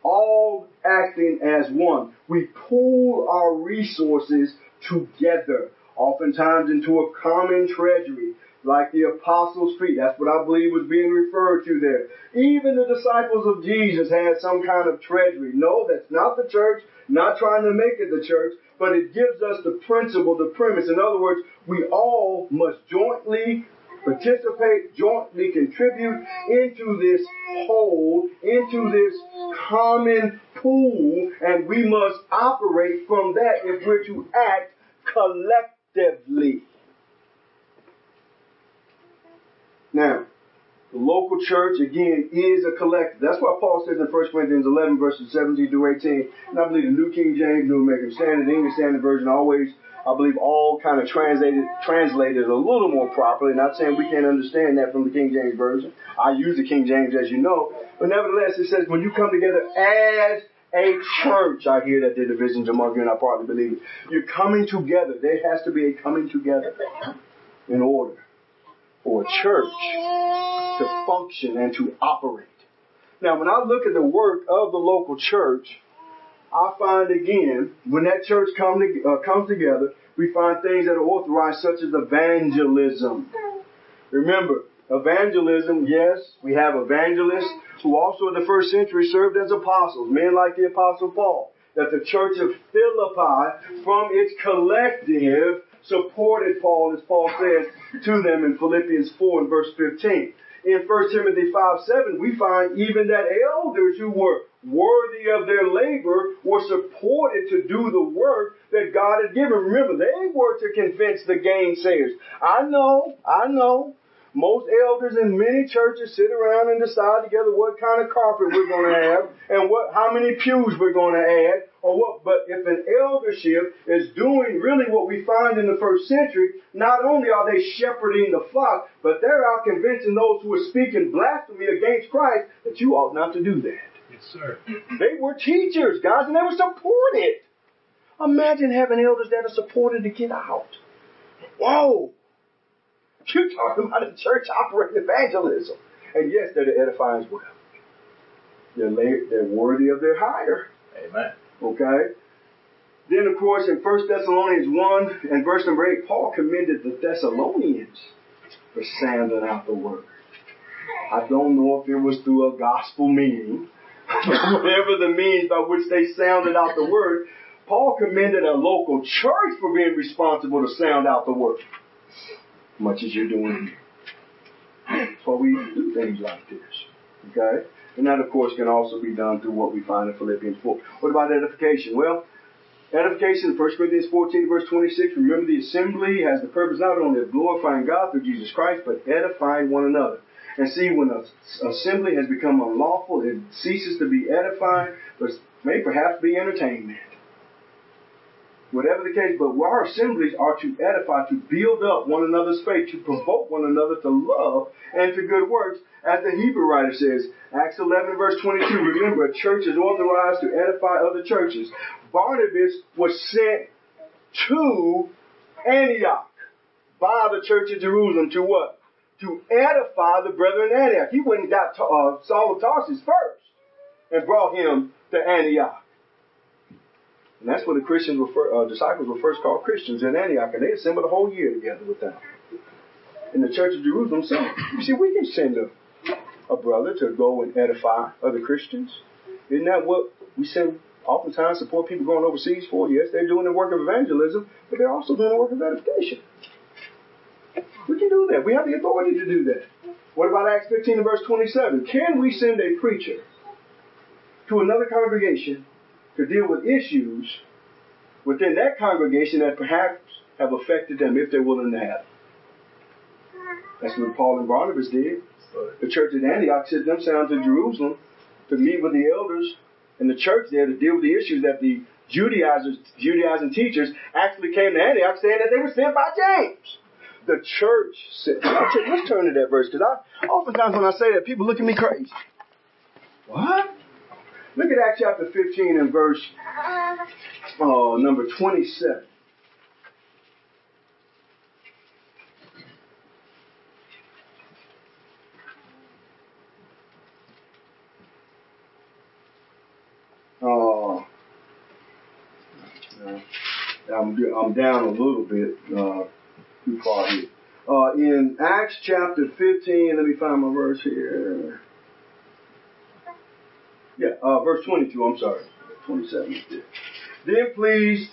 all acting as one. We pool our resources together, oftentimes into a common treasury, like the apostles' feet. That's what I believe was being referred to there. Even the disciples of Jesus had some kind of treasury. No, that's not the church, not trying to make it the church, but it gives us the principle, the premise. In other words, we all must jointly participate, jointly contribute into this whole, into this common pool, and we must operate from that if we're to act collectively. Now, the local church, again, is a collective. That's why Paul says in 1 Corinthians 11, verses 17 through 18. And I believe the New King James, New American Standard, English Standard Version always I believe all kind of translated translated a little more properly. Not saying we can't understand that from the King James version. I use the King James as you know, but nevertheless it says when you come together as a church, I hear that the divisions among you, and I partly believe it. You're coming together. There has to be a coming together in order for a church to function and to operate. Now, when I look at the work of the local church, I find again, when that church come to, uh, comes together, we find things that are authorized, such as evangelism. Remember, evangelism, yes, we have evangelists who also in the first century served as apostles, men like the apostle Paul. That the church of Philippi, from its collective, supported Paul, as Paul says to them in Philippians 4 and verse 15 in 1 Timothy 5 7, we find even that elders who were worthy of their labor were supported to do the work that God had given. Remember, they were to convince the gainsayers. I know, I know. Most elders in many churches sit around and decide together what kind of carpet we're going to have and what, how many pews we're going to add or what. But if an eldership is doing really what we find in the first century, not only are they shepherding the flock, but they're out convincing those who are speaking blasphemy against Christ that you ought not to do that. Yes, sir. They were teachers, guys, and they were supported. Imagine having elders that are supported to get out. Whoa! You're talking about a church operating evangelism. And yes, they're to edify as well. They're, la- they're worthy of their hire. Amen. Okay? Then, of course, in 1 Thessalonians 1 and verse number 8, Paul commended the Thessalonians for sounding out the word. I don't know if it was through a gospel meeting, [LAUGHS] whatever the means by which they sounded out the word, Paul commended a local church for being responsible to sound out the word, much as you're doing here. That's why we do things like this. Okay? And that, of course, can also be done through what we find in Philippians 4. What about edification? Well, edification, 1 Corinthians 14, verse 26, remember the assembly has the purpose not only of glorifying God through Jesus Christ, but edifying one another. And see, when an assembly has become unlawful, it ceases to be edifying, but may perhaps be entertainment. Whatever the case, but our assemblies are to edify, to build up one another's faith, to provoke one another to love and to good works, as the Hebrew writer says, Acts 11 verse 22. Remember, a church is authorized to edify other churches. Barnabas was sent to Antioch by the church of Jerusalem to what? To edify the brethren in Antioch. He went and got uh, Saul of Tarsus first and brought him to Antioch. And that's what the Christians were, fir- uh, disciples were first called Christians in Antioch, and they assembled a whole year together with them. And the church of Jerusalem sent. You see, we can send a, a brother to go and edify other Christians. Isn't that what we send oftentimes support people going overseas for? Yes, they're doing the work of evangelism, but they're also doing the work of edification. We can do that. We have the authority to do that. What about Acts 15 and verse 27? Can we send a preacher to another congregation to deal with issues within that congregation that perhaps have affected them if they're willing to have? That's what Paul and Barnabas did. The church at Antioch sent them down to Jerusalem to meet with the elders and the church there to deal with the issues that the Judaizers, Judaizing teachers actually came to Antioch saying that they were sent by James. The church said, let's turn to that verse because I, oftentimes when I say that, people look at me crazy. What? Look at Acts chapter 15 and verse uh, number 27. Uh, I'm, I'm down a little bit, uh, too far here. Uh, in Acts chapter 15, let me find my verse here. Yeah, uh, verse 22, I'm sorry. 27. Then please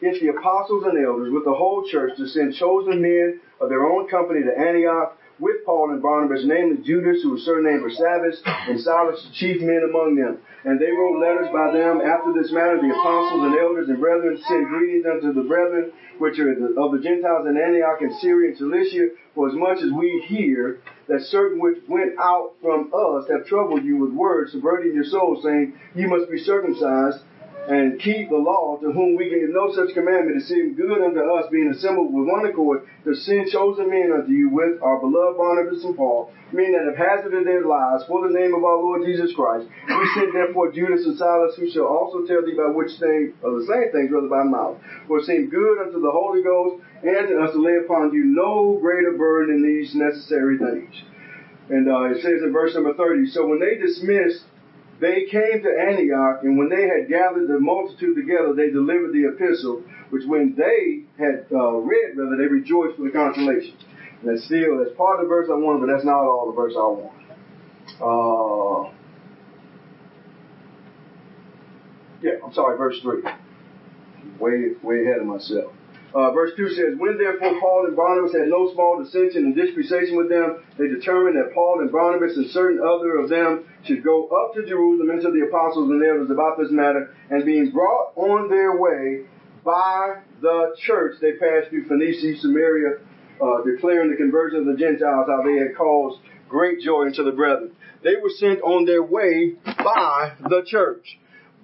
get the apostles and elders with the whole church to send chosen men of their own company to Antioch with Paul and Barnabas, namely Judas, who was surnamed Barsabbas, and Silas, the chief men among them. And they wrote letters by them after this manner. The apostles and elders and brethren send greetings unto the brethren which are of the Gentiles in Antioch and Syria and Cilicia, for as much as we hear that certain which went out from us have troubled you with words, subverting your souls, saying, You must be circumcised and keep the law, to whom we gave no such commandment, it seemed good unto us, being assembled with one accord, to send chosen men unto you with our beloved Barnabas and Paul, men that have hazarded their lives for the name of our Lord Jesus Christ. We send therefore Judas and Silas, who shall also tell thee by which thing, or the same things, rather by mouth. For it seemed good unto the Holy Ghost and to us to lay upon you no greater burden than these necessary things. And uh, it says in verse number 30, so when they dismissed they came to Antioch, and when they had gathered the multitude together, they delivered the epistle, which when they had uh, read, rather, they rejoiced for the consolation. And that's still, that's part of the verse I wanted, but that's not all the verse I want. Uh, yeah, I'm sorry, verse 3. Way, way ahead of myself. Uh, verse 2 says, When therefore Paul and Barnabas had no small dissension and disputation with them, they determined that Paul and Barnabas and certain other of them should go up to Jerusalem into the apostles and elders about this matter, and being brought on their way by the church, they passed through Phoenicia, Samaria, uh, declaring the conversion of the Gentiles, how they had caused great joy unto the brethren. They were sent on their way by the church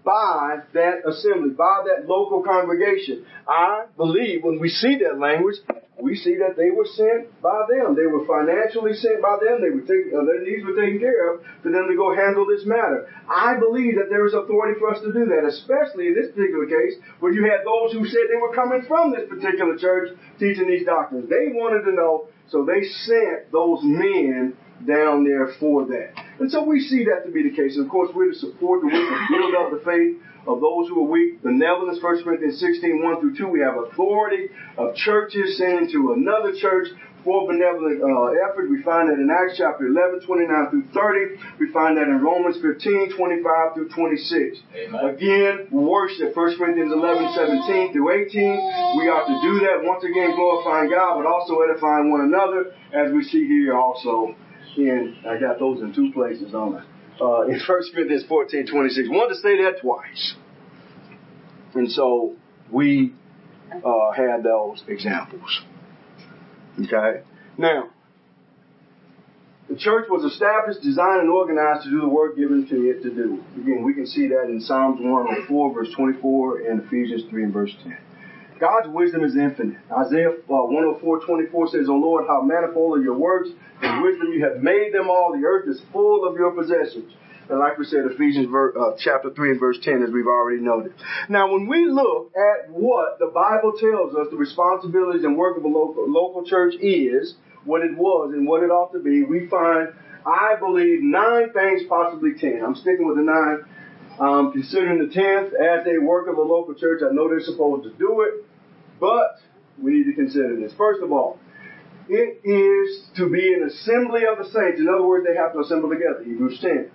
by that assembly, by that local congregation. I believe when we see that language, we see that they were sent by them. They were financially sent by them. They were taken, uh, their needs were taken care of for them to go handle this matter. I believe that there is authority for us to do that, especially in this particular case where you had those who said they were coming from this particular church teaching these doctrines. They wanted to know, so they sent those men down there for that. And so we see that to be the case. And of course, we're to support the weak and build up the faith of those who are weak. Benevolence, 1 Corinthians 16, 1 through 2. We have authority of churches sending to another church for benevolent uh, effort. We find that in Acts chapter 11, 29 through 30. We find that in Romans 15, 25 through 26. Amen. Again, worship, 1 Corinthians 11, 17 through 18. We ought to do that, once again glorifying God, but also edifying one another, as we see here also in, I got those in two places on it. Uh, in [LAUGHS] 1 Corinthians 14, 26. Wanted to say that twice. And so we uh, had those examples. Okay? Now, the church was established, designed, and organized to do the work given to it to do. Again, we can see that in Psalms 104, verse 24, and Ephesians 3 and verse 10. God's wisdom is infinite. Isaiah uh, 104, 24 says, O Lord, how manifold are your works and wisdom you have made them all. The earth is full of your possessions. And like we said, Ephesians ver- uh, chapter 3 and verse 10, as we've already noted. Now, when we look at what the Bible tells us the responsibilities and work of a local, local church is, what it was and what it ought to be, we find, I believe, nine things, possibly ten. I'm sticking with the nine. Um, considering the tenth as a work of a local church, I know they're supposed to do it. But we need to consider this. First of all, it is to be an assembly of the saints. In other words, they have to assemble together. Hebrews 10.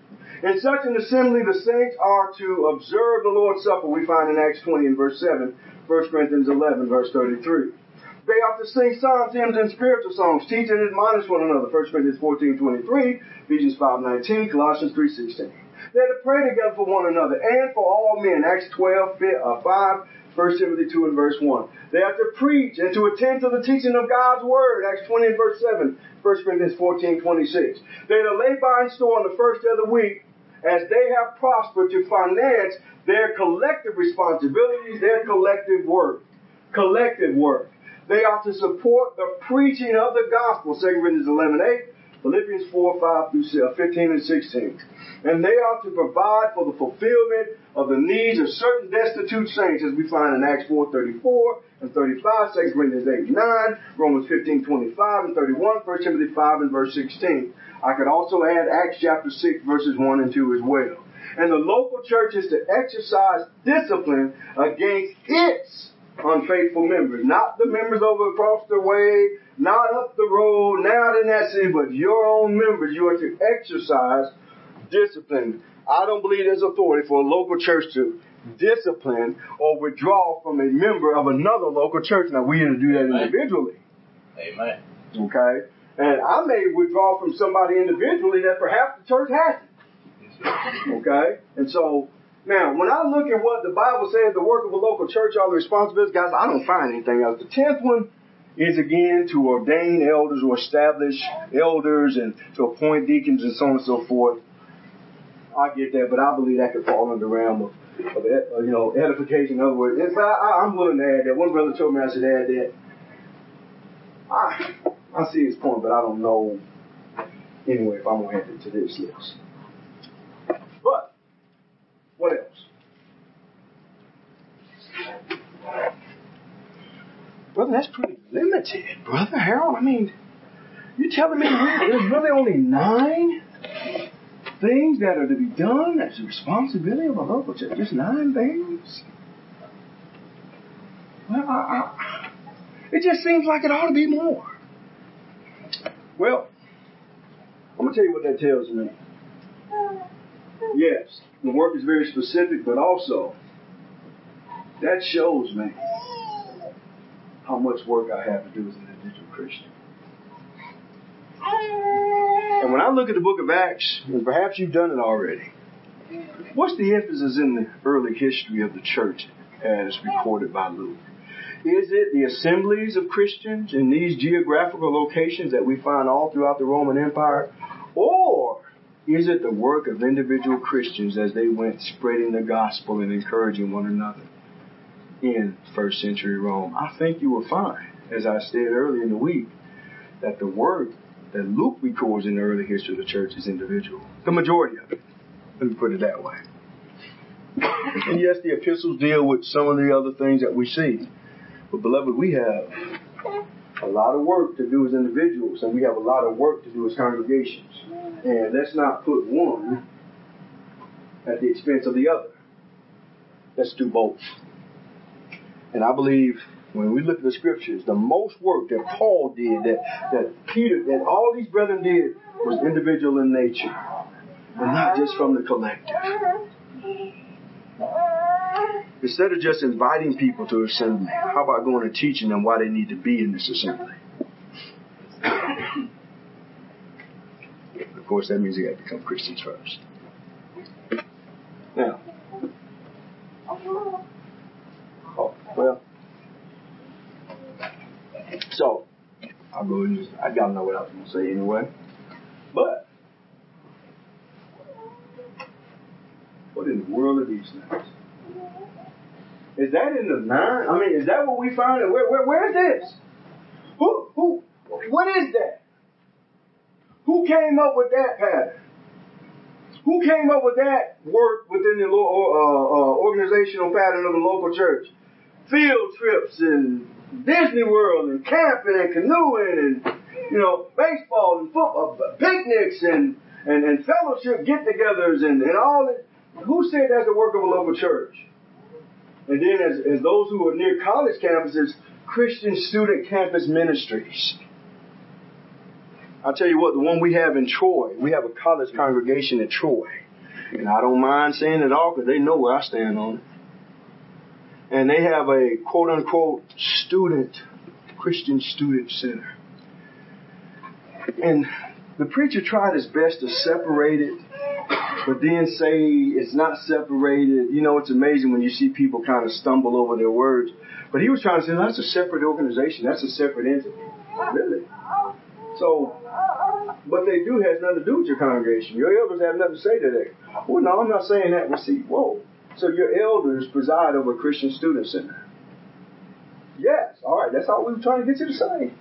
In such an assembly, the saints are to observe the Lord's Supper, we find in Acts 20 and verse 7, 1 Corinthians 11, verse 33. They ought to sing psalms, hymns, and spiritual songs, teach and admonish one another, 1 Corinthians 14, 23, Ephesians 5, 19, Colossians 3, 16. They're to pray together for one another and for all men, Acts 12, uh, 5, 1 Timothy 2 and verse 1. They have to preach and to attend to the teaching of God's word, Acts 20 and verse 7, 1 Corinthians 14, 26. They're to lay by and store on the first day of the week as they have prospered to finance their collective responsibilities, their collective work. Collective work. They are to support the preaching of the gospel, 2 Corinthians 11, 8, Philippians 4, 5 through 15 and 16. And they are to provide for the fulfillment of the needs of certain destitute saints, as we find in Acts 4, 34 and 35, 2 Corinthians 8, 9, Romans 15, 25 and 31, 1 Timothy 5 and verse 16. I could also add Acts chapter 6, verses 1 and 2 as well. And the local church is to exercise discipline against its unfaithful members, not the members over across the way, not up the road, not in that city, but your own members. You are to exercise discipline. I don't believe there's authority for a local church to discipline or withdraw from a member of another local church. Now we are to do that Amen. individually. Amen. Okay? And I may withdraw from somebody individually that perhaps the church hasn't. Okay? And so now, when I look at what the Bible says the work of a local church all the responsibilities, guys, I don't find anything else. The tenth one is again to ordain elders or establish elders and to appoint deacons and so on and so forth. I get that, but I believe that could fall under the realm of, of uh, you know, edification. In other words, I, I'm willing to add that. One brother told me I should add that. I, I see his point, but I don't know anyway if I'm going to add it to this list. But, what else? Brother, that's pretty limited, Brother Harold. I mean, you telling me there's really only nine things that are to be done as a responsibility of a local church? Just nine things? Well, I, I, it just seems like it ought to be more. Well, I'm going to tell you what that tells me. Yes, the work is very specific, but also that shows me how much work I have to do as an individual Christian. And when I look at the book of Acts, and perhaps you've done it already, what's the emphasis in the early history of the church as recorded by Luke? Is it the assemblies of Christians in these geographical locations that we find all throughout the Roman Empire? Or is it the work of individual Christians as they went spreading the gospel and encouraging one another in first century Rome? I think you will find, as I said earlier in the week, that the work that Luke records in the early history of the church is individual. The majority of it. Let me put it that way. [COUGHS] And yes, the epistles deal with some of the other things that we see. But beloved, we have a lot of work to do as individuals, and we have a lot of work to do as congregations. And let's not put one at the expense of the other. Let's do both. And I believe when we look at the scriptures, the most work that Paul did, that, that Peter, that all these brethren did, was individual in nature, and not just from the collective. Instead of just inviting people to assembly, how about going and teaching them why they need to be in this assembly? of course, that means they got to become Christians first. Now, oh, well, so Go and just, I gotta know what I was gonna say anyway. But, what in the world are these things? Is that in the nine? I mean, is that what we find? Where, where, where is this? Who, who, what is that? Who came up with that pattern? Who came up with that work within the uh, uh, organizational pattern of the local church? Field trips and Disney World and camping and canoeing and you know baseball and football picnics and and, and fellowship get-togethers and, and all that. Who said that's the work of a local church? And then as, as those who are near college campuses, Christian student campus ministries. I'll tell you what, the one we have in Troy, we have a college congregation in Troy. And I don't mind saying it all because they know where I stand on it. And they have a quote unquote student, Christian student center. And the preacher tried his best to separate it but then say it's not separated. You know, it's amazing when you see people kind of stumble over their words. But he was trying to say that's a separate organization. That's a separate entity. Really? So, what they do has nothing to do with your congregation. Your elders have nothing to say to that. Well, no, I'm not saying that. But see, whoa. So your elders preside over Christian student center. Yes, all right. That's all we were trying to get you to say.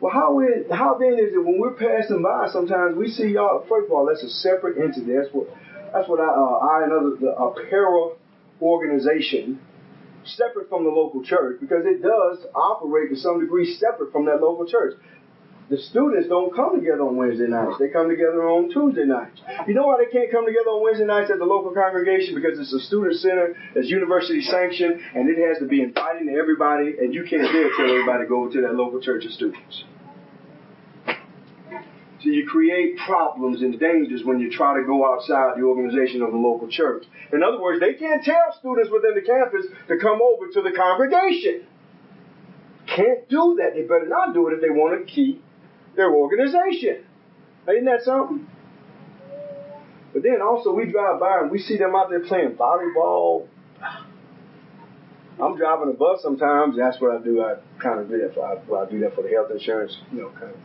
Well, how is, how then is it when we're passing by? Sometimes we see y'all. First of all, that's a separate entity. That's what that's what I, uh, I and other the, organization separate from the local church because it does operate to some degree separate from that local church. The students don't come together on Wednesday nights. They come together on Tuesday nights. You know why they can't come together on Wednesday nights at the local congregation? Because it's a student center that's university sanctioned and it has to be inviting to everybody and you can't dare tell everybody to go to that local church of students. So you create problems and dangers when you try to go outside the organization of the local church. In other words, they can't tell students within the campus to come over to the congregation. Can't do that. They better not do it if they want to keep their organization. Ain't that something? But then also we drive by and we see them out there playing volleyball. I'm driving a bus sometimes. That's what I do. I kind of do that for. I, well, I do that for the health insurance. You know, kind of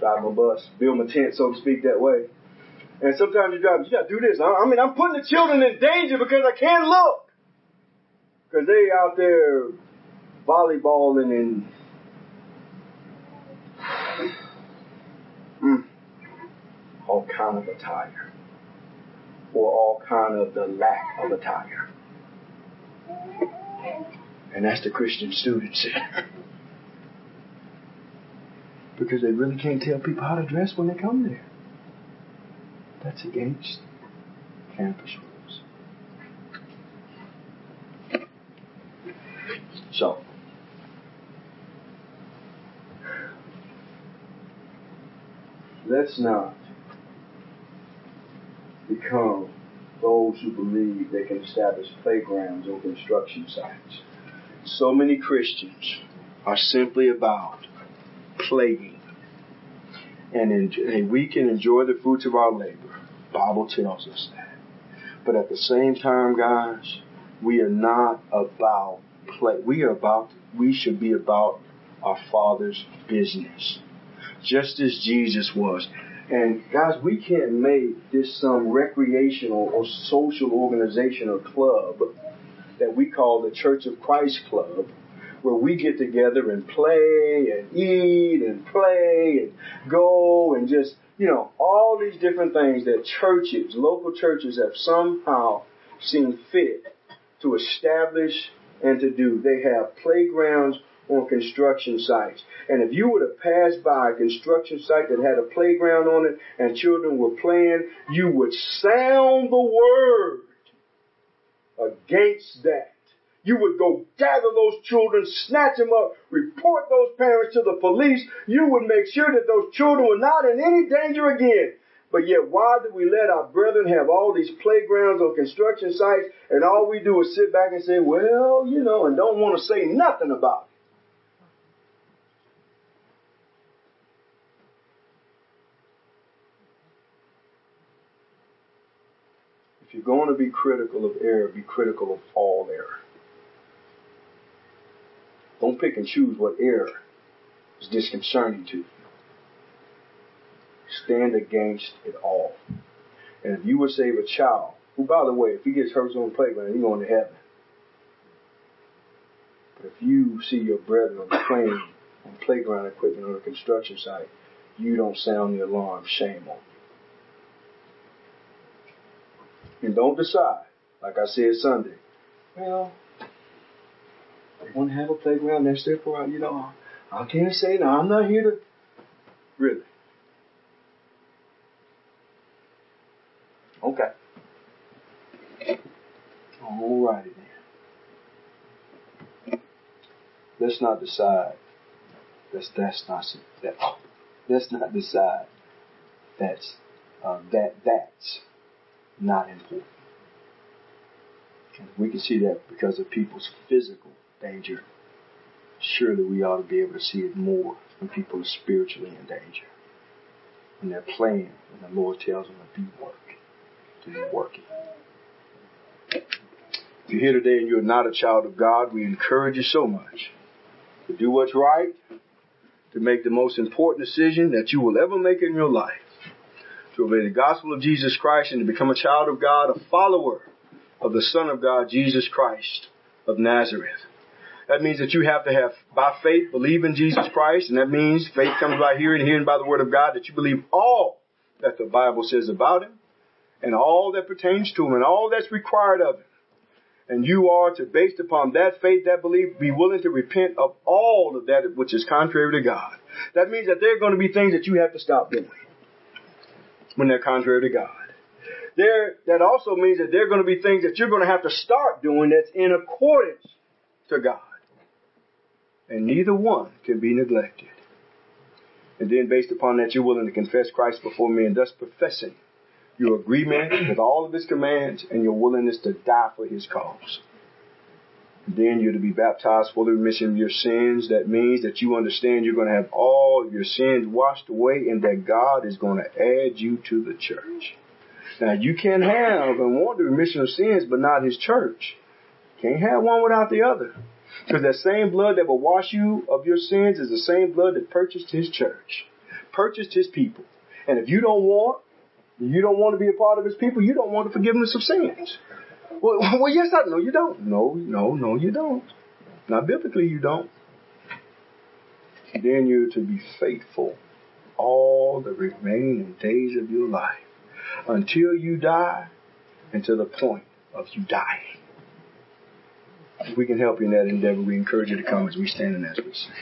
drive my bus, build my tent, so to speak, that way. And sometimes you drive. You got to do this. I, I mean, I'm putting the children in danger because I can't look because they out there volleyballing and Mm. All kind of attire. Or all kind of the lack of attire. And that's the Christian student center. [LAUGHS] because they really can't tell people how to dress when they come there. That's against campus rules. So, let's not become those who believe they can establish playgrounds or construction sites. So many Christians are simply about playing. And, we can enjoy the fruits of our labor. Bible tells us that. But at the same time, guys, we are not about play. We are about, we should be about our Father's business. Just as Jesus was. And guys, we can't make this some recreational or social organization or club that we call the Church of Christ Club, where we get together and play and eat and play and go and just, you know, all these different things that churches, local churches have somehow seen fit to establish and to do. They have playgrounds on construction sites. And if you would have passed by a construction site that had a playground on it and children were playing, you would sound the word against that. You would go gather those children, snatch them up, report those parents to the police. You would make sure that those children were not in any danger again. But yet, why do we let our brethren have all these playgrounds on construction sites and all we do is sit back and say, well, you know, and don't want to say nothing about it? If you're going to be critical of error, be critical of all error. Don't pick and choose what error is disconcerting to you. Stand against it all. And if you would save a child, who, by the way, if he gets hurt on the playground, he's going to heaven. But if you see your brethren plane, on playground equipment on a construction site, you don't sound the alarm. Shame on you. And don't decide, like I said Sunday, well, they want to have a playground next there for, you know, I can't say no, I'm not here to, really. Okay. All righty then. Let's not decide. Let's that's not that. Let's not decide. That's uh, that that's not important. We can see that because of people's physical danger. Surely we ought to be able to see it more when people are spiritually in danger. When they're playing, when the Lord tells them to be work, to be working. If you're here today and you're not a child of God, we encourage you so much to do what's right, to make the most important decision that you will ever make in your life to obey the gospel of Jesus Christ and to become a child of God, a follower of the Son of God, Jesus Christ of Nazareth. That means that you have to have, by faith, believe in Jesus Christ, and that means faith comes by hearing, hearing by the word of God, that you believe all that the Bible says about Him, and all that pertains to Him, and all that's required of Him. And you are to, based upon that faith, that belief, be willing to repent of all of that which is contrary to God. That means that there are going to be things that you have to stop doing when they're contrary to God. There, that also means that there are going to be things that you're going to have to start doing that's in accordance to God. And neither one can be neglected. And then based upon that, you're willing to confess Christ before men, thus professing your agreement with all of his commands and your willingness to die for his cause. Then you're to be baptized for the remission of your sins. That means that you understand you're going to have all your sins washed away and that God is going to add you to the church. Now you can have and want the remission of sins, but not his church. Can't have one without the other. Because that same blood that will wash you of your sins is the same blood that purchased his church, purchased his people. And if you don't want, you don't want to be a part of his people, you don't want the forgiveness of sins. Well, [LAUGHS] well, yes, I no, you don't. No, no, no, you don't. Now, biblically, you don't. Then you're to be faithful all the remaining days of your life until you die and to the point of you dying. If we can help you in that endeavor, we encourage you to come as we stand in as we sing.